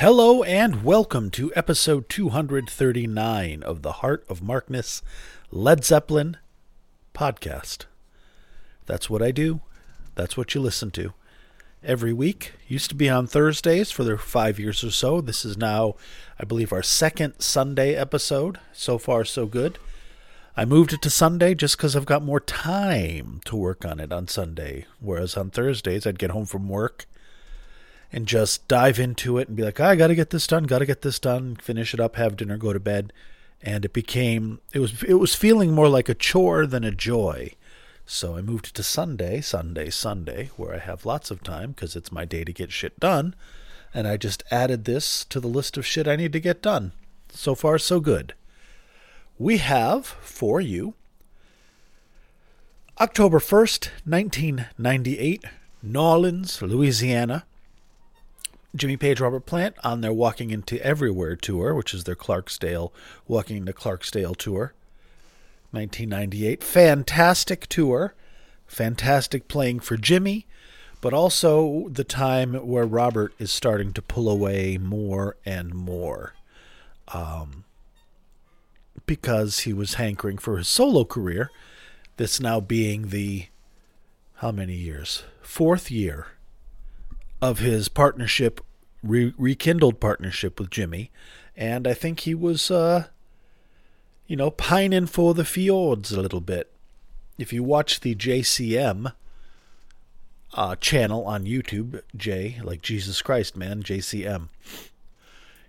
Hello and welcome to episode 239 of the Heart of Markness Led Zeppelin podcast. That's what I do. That's what you listen to. Every week. Used to be on Thursdays for the five years or so. This is now, I believe, our second Sunday episode. So far, so good. I moved it to Sunday just because I've got more time to work on it on Sunday. Whereas on Thursdays, I'd get home from work and just dive into it and be like, I got to get this done, got to get this done, finish it up, have dinner, go to bed. And it became it was it was feeling more like a chore than a joy. So I moved to Sunday, Sunday, Sunday, where I have lots of time because it's my day to get shit done. And I just added this to the list of shit I need to get done. So far, so good. We have for you October 1st, 1998, New Orleans, Louisiana. Jimmy Page, Robert Plant on their Walking Into Everywhere tour, which is their Clarksdale Walking into Clarksdale tour. 1998. Fantastic tour. Fantastic playing for Jimmy, but also the time where Robert is starting to pull away more and more. Um, because he was hankering for his solo career. This now being the, how many years? Fourth year of his partnership, re- rekindled partnership with Jimmy, and I think he was, uh, you know, pining for the fjords a little bit. If you watch the JCM uh, channel on YouTube, J, like Jesus Christ, man, JCM,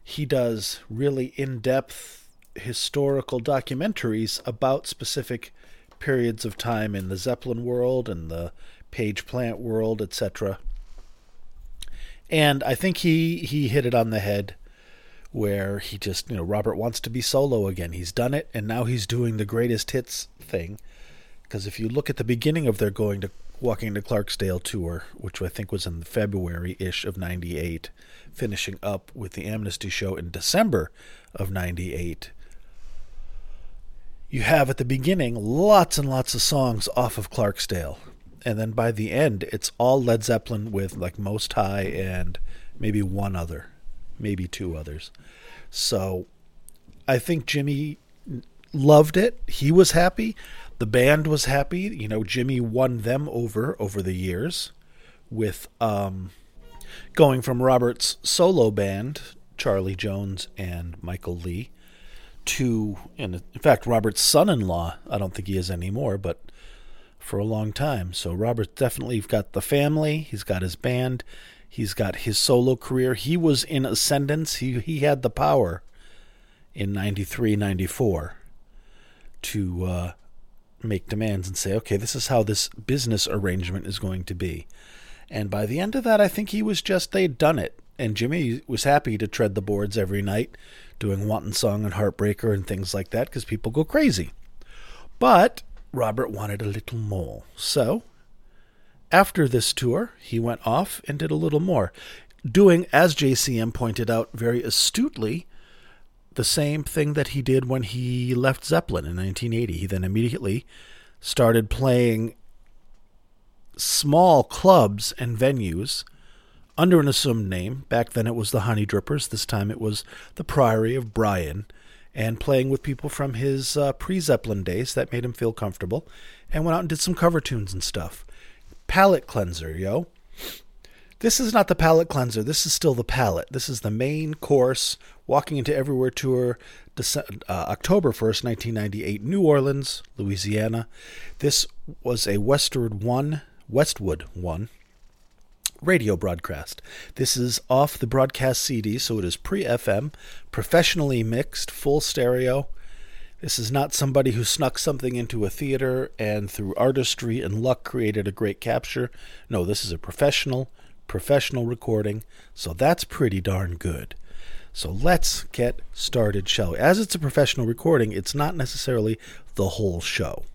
he does really in depth historical documentaries about specific periods of time in the Zeppelin world and the Page Plant world, etc. And I think he he hit it on the head where he just, you know, Robert wants to be solo again. He's done it and now he's doing the greatest hits thing. Because if you look at the beginning of their going to Walking to Clarksdale tour, which I think was in February ish of 98, finishing up with the Amnesty show in December of 98. You have at the beginning lots and lots of songs off of Clarksdale and then by the end, it's all Led Zeppelin with like Most High and maybe one other, maybe two others. So I think Jimmy loved it. He was happy. The band was happy. You know, Jimmy won them over over the years with um, going from Robert's solo band, Charlie Jones and Michael Lee, to, in fact, Robert's son in law, I don't think he is anymore, but for a long time. So Robert's definitely got the family, he's got his band, he's got his solo career. He was in ascendance. He he had the power in 93, 94 to uh, make demands and say, okay, this is how this business arrangement is going to be. And by the end of that, I think he was just, they'd done it. And Jimmy was happy to tread the boards every night, doing Wanton Song and Heartbreaker and things like that, because people go crazy. But Robert wanted a little more. So, after this tour, he went off and did a little more, doing, as JCM pointed out very astutely, the same thing that he did when he left Zeppelin in 1980. He then immediately started playing small clubs and venues under an assumed name. Back then it was the Honey Drippers. This time it was the Priory of Brion and playing with people from his uh, pre Zeppelin days that made him feel comfortable, and went out and did some cover tunes and stuff. Palate cleanser, yo. This is not the palate cleanser. This is still the palate. This is the main course. Walking into Everywhere tour, Dece- uh, October 1st, 1998, New Orleans, Louisiana. This was a Westward one, Westwood one radio broadcast. This is off the broadcast CD, so it is pre FM, professionally mixed, full stereo. This is not somebody who snuck something into a theater and through artistry and luck created a great capture. No, this is a professional, professional recording, so that's pretty darn good. So let's get started, shall we? As it's a professional recording, it's not necessarily the whole show.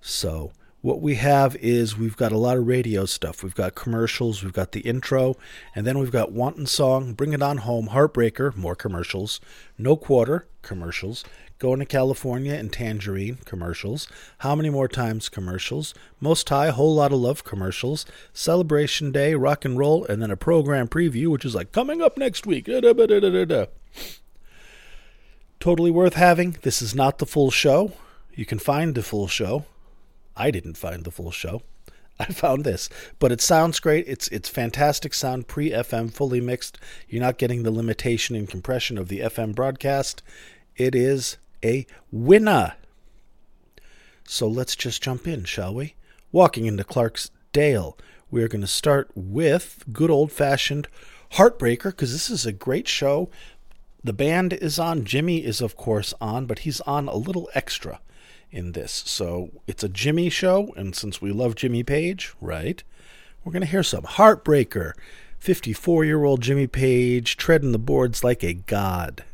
So what we have is we've got a lot of radio stuff. We've got commercials, we've got the intro, and then we've got Wanton Song, Bring It On Home, Heartbreaker, more commercials, No Quarter, commercials, Going to California and Tangerine, commercials, How Many More Times, commercials, Most High, Whole Lot of Love, commercials, Celebration Day, Rock and Roll, and then a program preview, which is like coming up next week. Totally worth having. This is not the full show. You can find the full show I didn't find the full show. I found this, but it sounds great. It's it's fantastic sound pre FM, fully mixed. You're not getting the limitation and compression of the FM broadcast. It is a winner. So let's just jump in, shall we? Walking into Clark's Dale, we're going to start with good old fashioned Heartbreaker because this is a great show. The band is on. Jimmy is, of course, on, but he's on a little extra in this. So it's a Jimmy show, and since we love Jimmy Page, right, we're going to hear some Heartbreaker. 54 year old Jimmy Page treading the boards like a god.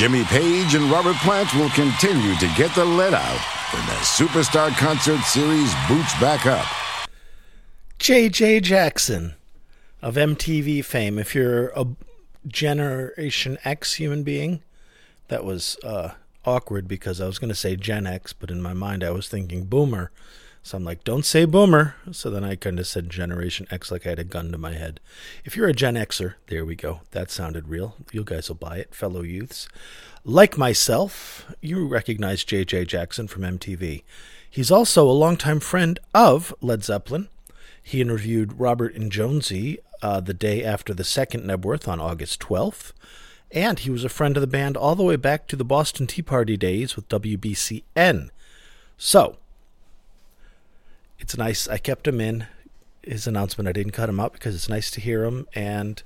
Jimmy Page and Robert Plant will continue to get the lead out when the Superstar Concert Series boots back up. J.J. Jackson of MTV fame. If you're a Generation X human being, that was uh, awkward because I was going to say Gen X, but in my mind I was thinking Boomer. So I'm like, don't say boomer. So then I kind of said Generation X like I had a gun to my head. If you're a Gen Xer, there we go. That sounded real. You guys will buy it, fellow youths. Like myself, you recognize J.J. Jackson from MTV. He's also a longtime friend of Led Zeppelin. He interviewed Robert and Jonesy uh, the day after the second Knebworth on August 12th. And he was a friend of the band all the way back to the Boston Tea Party days with WBCN. So, it's nice. I kept him in his announcement. I didn't cut him out because it's nice to hear him, and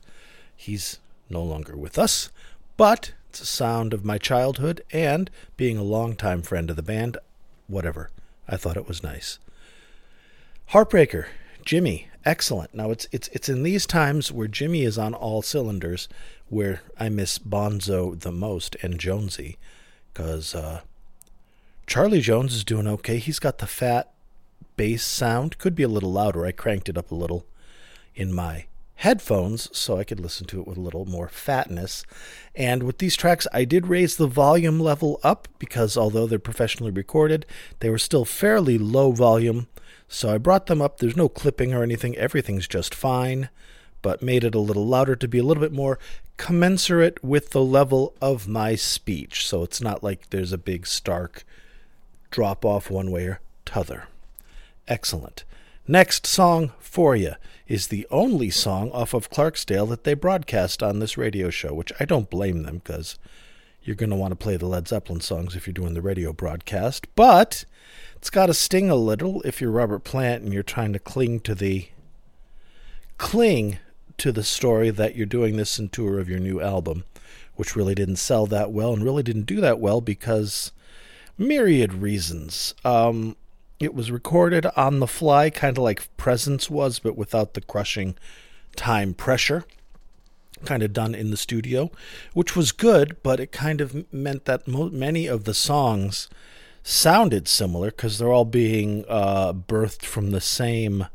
he's no longer with us. But it's a sound of my childhood, and being a longtime friend of the band, whatever. I thought it was nice. Heartbreaker, Jimmy, excellent. Now it's it's it's in these times where Jimmy is on all cylinders where I miss Bonzo the most and Jonesy, because uh, Charlie Jones is doing okay. He's got the fat bass sound. Could be a little louder. I cranked it up a little in my headphones so I could listen to it with a little more fatness. And with these tracks, I did raise the volume level up because although they're professionally recorded, they were still fairly low volume. So I brought them up. There's no clipping or anything, everything's just fine, but made it a little louder to be a little bit more commensurate with the level of my speech. So it's not like there's a big stark drop off one way or t'other. Excellent. Next song for you is the only song off of Clarksdale that they broadcast on this radio show, which I don't blame them because you're going to want to play the Led Zeppelin songs if you're doing the radio broadcast. But it's got to sting a little if you're Robert Plant and you're trying to cling to the cling to the story that you're doing this in tour of your new album, which really didn't sell that well and really didn't do that well because myriad reasons. Um, it was recorded on the fly, kind of like Presence was, but without the crushing time pressure. Kind of done in the studio, which was good, but it kind of meant that mo- many of the songs sounded similar because they're all being uh, birthed from the same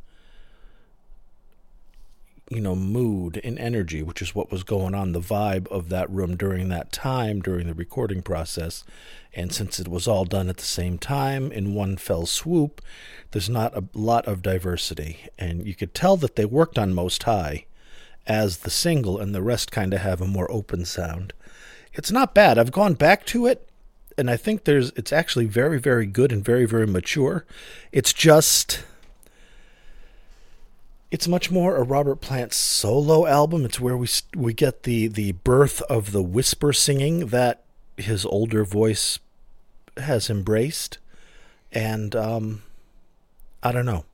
you know mood and energy which is what was going on the vibe of that room during that time during the recording process. And since it was all done at the same time in one fell swoop there's not a lot of diversity. And you could tell that they worked on most high as the single and the rest kind of have a more open sound. It's not bad. I've gone back to it and i think there's it's actually very very good and very very mature. It's just it's much more a Robert Plant solo album. It's where we we get the the birth of the whisper singing that his older voice has embraced, and um, I don't know.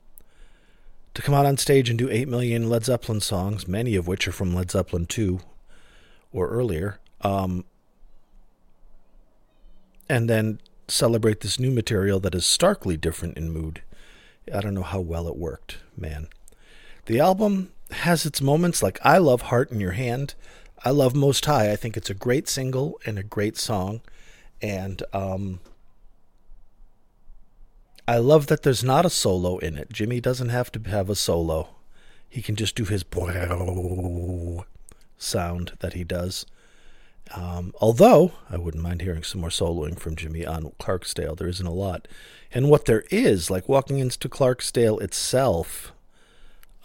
To come out on stage and do eight million Led Zeppelin songs, many of which are from Led Zeppelin two or earlier, um, and then celebrate this new material that is starkly different in mood. I don't know how well it worked, man. The album has its moments like I love Heart in Your Hand. I love Most High. I think it's a great single and a great song. And um, I love that there's not a solo in it. Jimmy doesn't have to have a solo. He can just do his sound that he does. Um, although I wouldn't mind hearing some more soloing from Jimmy on Clarksdale, there isn't a lot. And what there is, like walking into Clarksdale itself,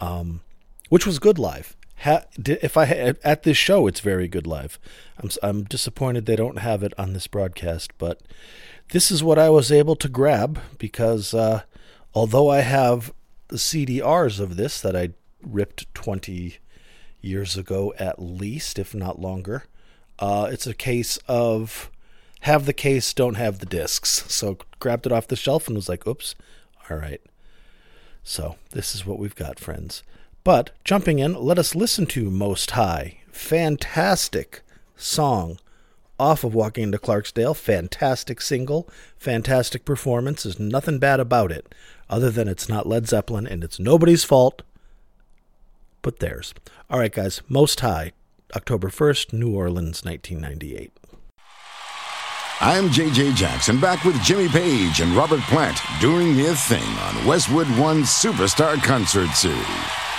um, which was good live. Ha- if I at this show, it's very good live. I'm I'm disappointed they don't have it on this broadcast, but this is what I was able to grab because uh, although I have the CDRs of this that I ripped 20 years ago at least, if not longer, uh, it's a case of have the case, don't have the discs. So grabbed it off the shelf and was like, oops, all right. So, this is what we've got, friends. But jumping in, let us listen to Most High. Fantastic song off of Walking into Clarksdale. Fantastic single. Fantastic performance. There's nothing bad about it, other than it's not Led Zeppelin and it's nobody's fault but theirs. All right, guys. Most High, October 1st, New Orleans, 1998. I'm JJ Jackson back with Jimmy Page and Robert Plant doing their thing on Westwood One Superstar Concert Series.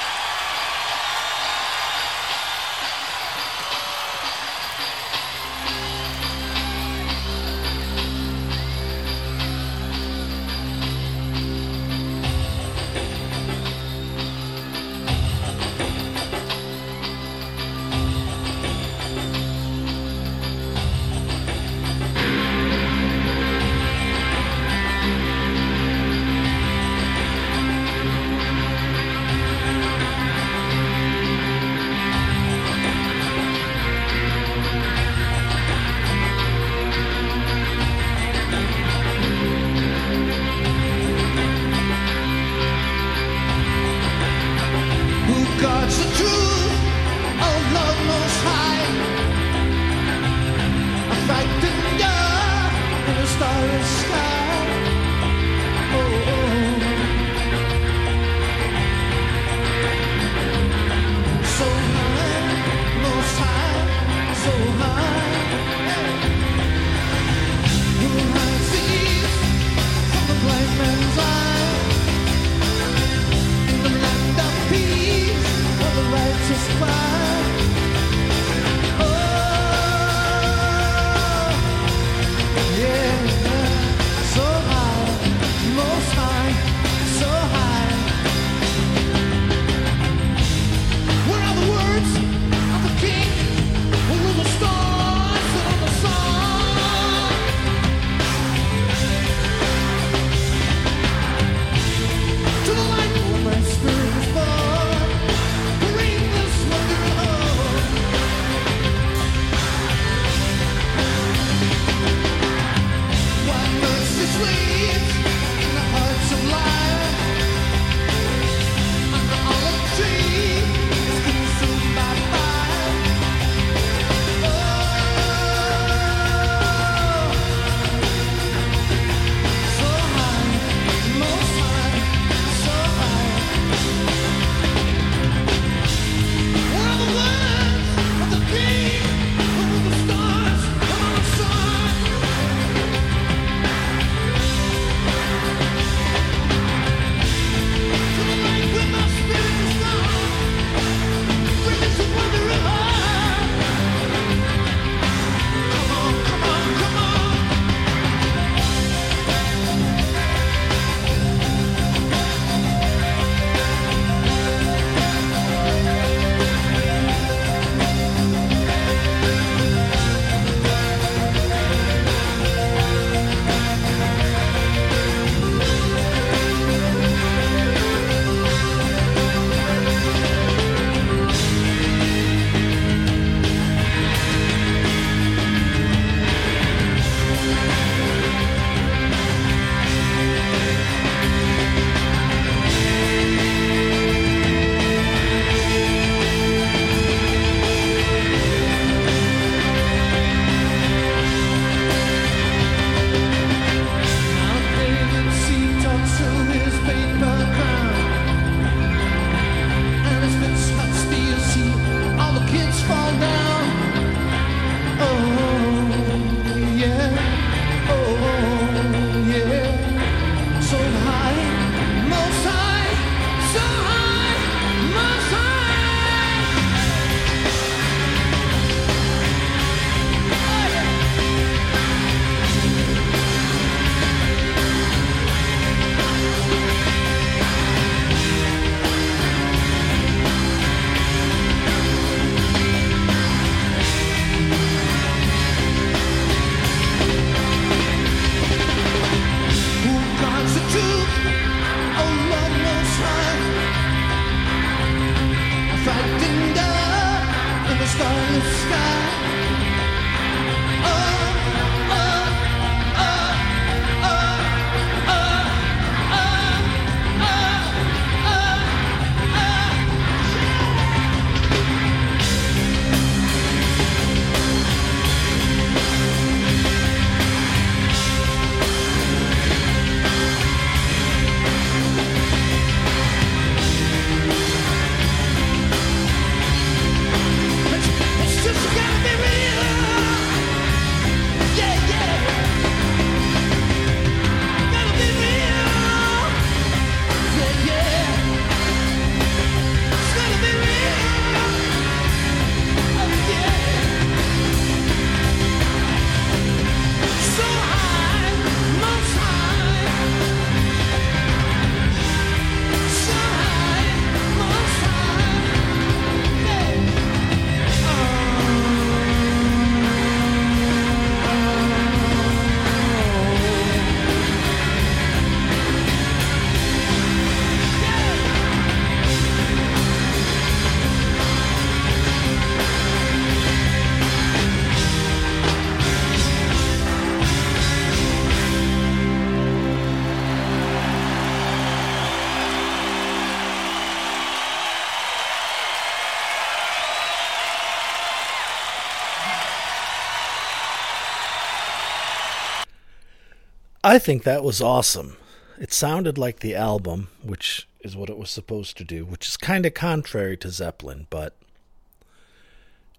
I think that was awesome. It sounded like the album, which is what it was supposed to do, which is kind of contrary to Zeppelin, but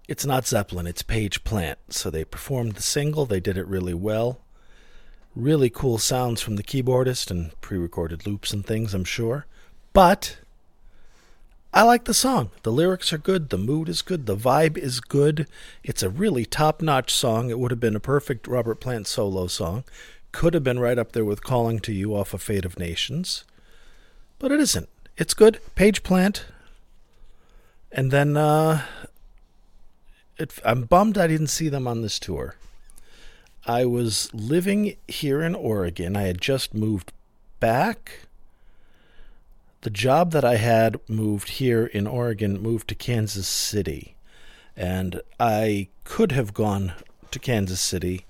it's not Zeppelin, it's Page Plant. So they performed the single, they did it really well. Really cool sounds from the keyboardist and pre recorded loops and things, I'm sure. But I like the song. The lyrics are good, the mood is good, the vibe is good. It's a really top notch song. It would have been a perfect Robert Plant solo song. Could have been right up there with Calling to You off of Fate of Nations. But it isn't. It's good. Page Plant. And then uh, it, I'm bummed I didn't see them on this tour. I was living here in Oregon. I had just moved back. The job that I had moved here in Oregon moved to Kansas City. And I could have gone to Kansas City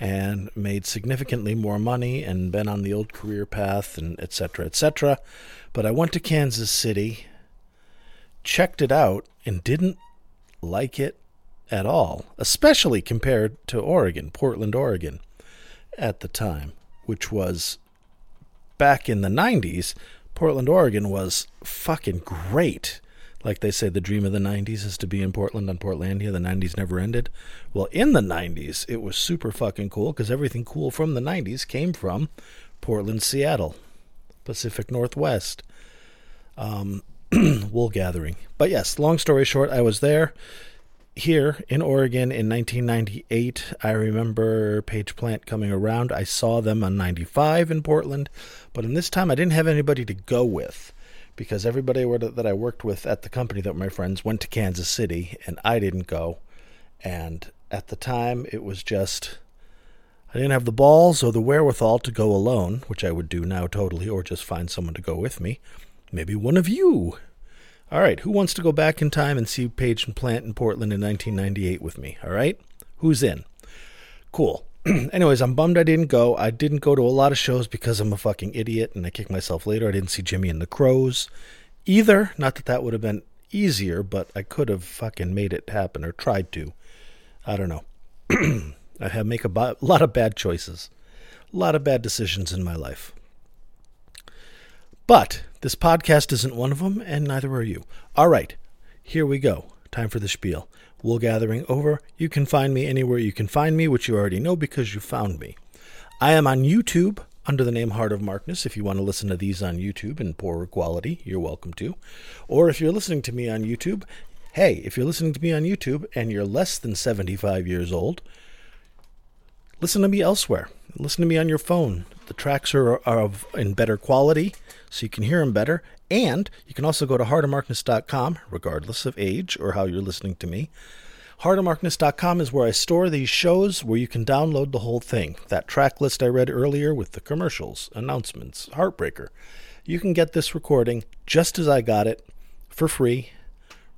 and made significantly more money and been on the old career path and etc etc but i went to kansas city checked it out and didn't like it at all especially compared to oregon portland oregon at the time which was back in the 90s portland oregon was fucking great like they say, the dream of the 90s is to be in Portland on Portlandia. The 90s never ended. Well, in the 90s, it was super fucking cool because everything cool from the 90s came from Portland, Seattle, Pacific Northwest, um, wool gathering. But yes, long story short, I was there here in Oregon in 1998. I remember Page Plant coming around. I saw them on 95 in Portland, but in this time I didn't have anybody to go with because everybody that I worked with at the company that my friends went to Kansas City and I didn't go. And at the time, it was just I didn't have the balls or the wherewithal to go alone, which I would do now totally, or just find someone to go with me. Maybe one of you. All right, who wants to go back in time and see Page and Plant in Portland in 1998 with me? All right, who's in? Cool. anyways, I'm bummed I didn't go. I didn't go to a lot of shows because I'm a fucking idiot and I kicked myself later. I didn't see Jimmy and the Crowes either. Not that that would have been easier, but I could have fucking made it happen or tried to. I don't know. I have make a ba- lot of bad choices, a lot of bad decisions in my life. But this podcast isn't one of them, and neither are you. All right, here we go. Time for the spiel. Wool gathering over. You can find me anywhere you can find me, which you already know because you found me. I am on YouTube under the name Heart of Markness. If you want to listen to these on YouTube in poorer quality, you're welcome to. Or if you're listening to me on YouTube, hey, if you're listening to me on YouTube and you're less than 75 years old, listen to me elsewhere. Listen to me on your phone. The tracks are, are of, in better quality, so you can hear them better. And you can also go to heartofmarkness.com, regardless of age or how you're listening to me. Heartofmarkness.com is where I store these shows where you can download the whole thing. That track list I read earlier with the commercials, announcements, Heartbreaker. You can get this recording just as I got it for free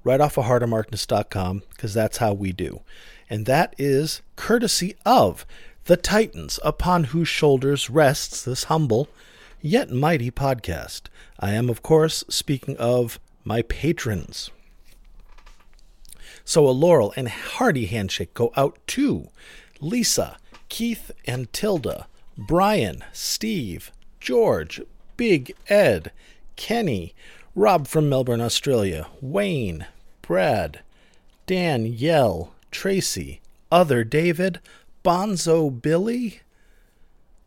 right off of heartofmarkness.com because that's how we do. And that is courtesy of the Titans upon whose shoulders rests this humble yet mighty podcast. I am, of course, speaking of my patrons. So a laurel and hearty handshake go out to Lisa, Keith and Tilda, Brian, Steve, George, Big Ed, Kenny, Rob from Melbourne, Australia, Wayne, Brad, Dan Yell, Tracy, Other David, Bonzo Billy,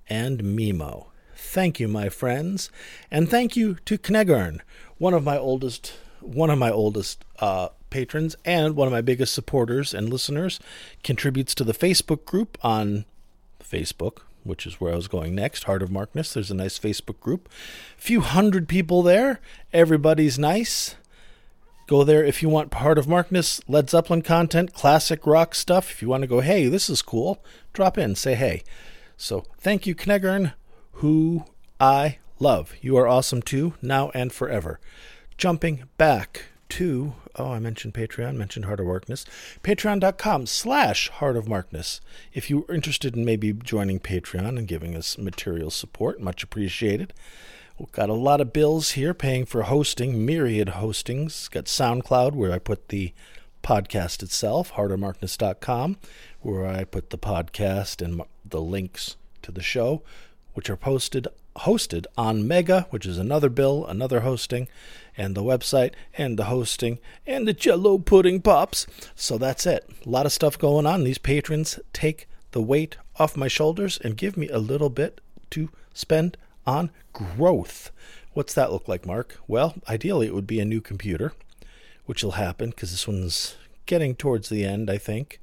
and Mimo. Thank you, my friends, and thank you to Knegern, one of my oldest, one of my oldest uh, patrons, and one of my biggest supporters and listeners. Contributes to the Facebook group on Facebook, which is where I was going next. Heart of Markness. There's a nice Facebook group, a few hundred people there. Everybody's nice. Go there if you want Heart of Markness, Led Zeppelin content, classic rock stuff. If you want to go, hey, this is cool, drop in, say hey. So thank you, Knegern who I love. You are awesome too, now and forever. Jumping back to, oh, I mentioned Patreon, mentioned Heart of Markness. Patreon.com slash Heart of Markness. If you're interested in maybe joining Patreon and giving us material support, much appreciated. We've got a lot of bills here paying for hosting, myriad hostings. Got SoundCloud, where I put the podcast itself, heartofmarkness.com, where I put the podcast and the links to the show. Which are posted hosted on Mega, which is another bill, another hosting, and the website, and the hosting, and the Jello pudding pops. So that's it. A lot of stuff going on. These patrons take the weight off my shoulders and give me a little bit to spend on growth. What's that look like, Mark? Well, ideally, it would be a new computer, which will happen because this one's getting towards the end, I think.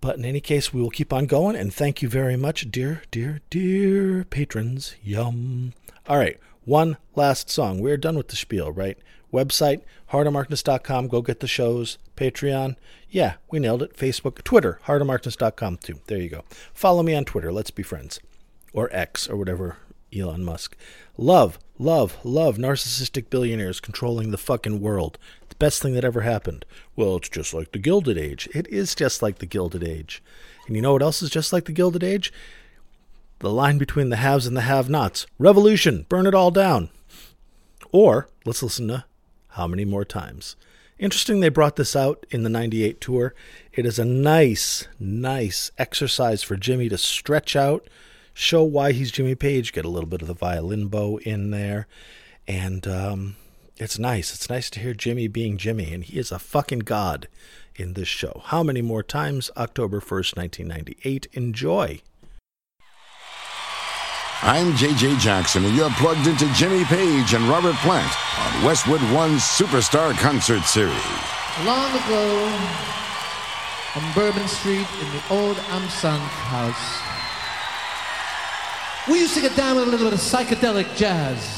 But in any case, we will keep on going, and thank you very much, dear, dear, dear patrons. Yum. All right, one last song. We're done with the spiel, right? Website, heartofmarkness.com. Go get the shows. Patreon. Yeah, we nailed it. Facebook, Twitter, heartofmarkness.com too. There you go. Follow me on Twitter. Let's be friends. Or X, or whatever Elon Musk. Love, love, love narcissistic billionaires controlling the fucking world. Best thing that ever happened. Well, it's just like the Gilded Age. It is just like the Gilded Age. And you know what else is just like the Gilded Age? The line between the haves and the have nots. Revolution, burn it all down. Or, let's listen to How Many More Times. Interesting they brought this out in the 98 tour. It is a nice, nice exercise for Jimmy to stretch out show why he's Jimmy Page, get a little bit of the violin bow in there. And um, it's nice. It's nice to hear Jimmy being Jimmy, and he is a fucking god in this show. How many more times? October 1st, 1998. Enjoy. I'm JJ Jackson, and you're plugged into Jimmy Page and Robert Plant on Westwood One Superstar Concert Series. Long ago, on Bourbon Street in the old Absinthe house, we used to get down with a little bit of psychedelic jazz.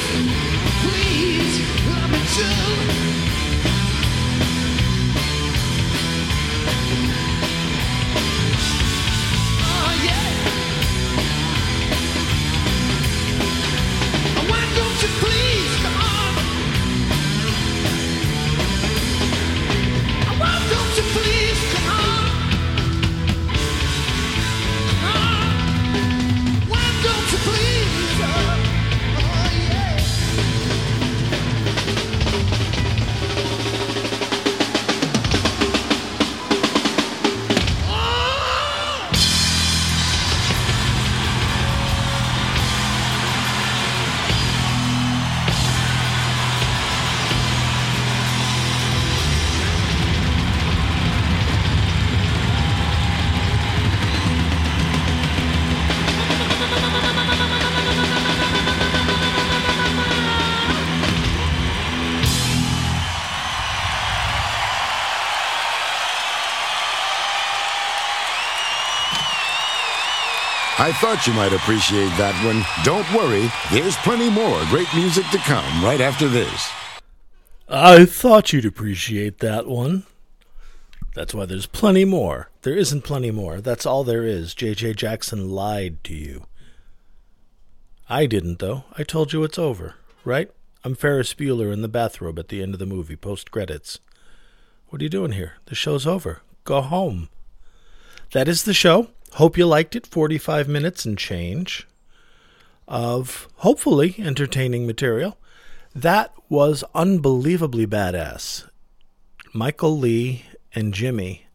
Please, please, I thought you might appreciate that one. Don't worry, there's plenty more great music to come right after this. I thought you'd appreciate that one. That's why there's plenty more. There isn't plenty more. That's all there is. J.J. Jackson lied to you. I didn't, though. I told you it's over, right? I'm Ferris Bueller in the bathrobe at the end of the movie, post credits. What are you doing here? The show's over. Go home. That is the show. Hope you liked it. 45 minutes and change of hopefully entertaining material. That was unbelievably badass. Michael Lee and Jimmy.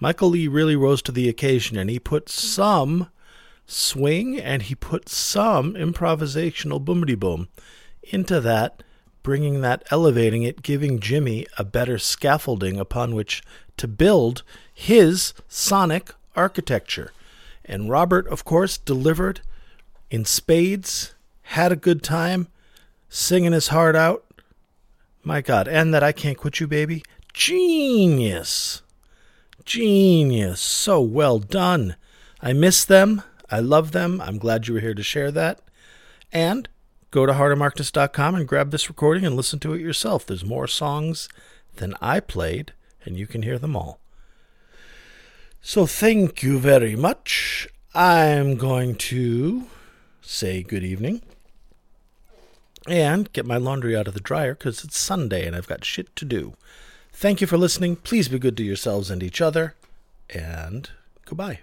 Michael Lee really rose to the occasion and he put some swing and he put some improvisational boomity boom into that, bringing that, elevating it, giving Jimmy a better scaffolding upon which to build his sonic architecture. And Robert, of course, delivered in spades, had a good time, singing his heart out. My God, and that I Can't Quit You, Baby. Genius. Genius. So well done. I miss them. I love them. I'm glad you were here to share that. And go to heartofmarkness.com and grab this recording and listen to it yourself. There's more songs than I played, and you can hear them all. So thank you very much. I'm going to say good evening and get my laundry out of the dryer because it's Sunday and I've got shit to do. Thank you for listening. Please be good to yourselves and each other, and goodbye.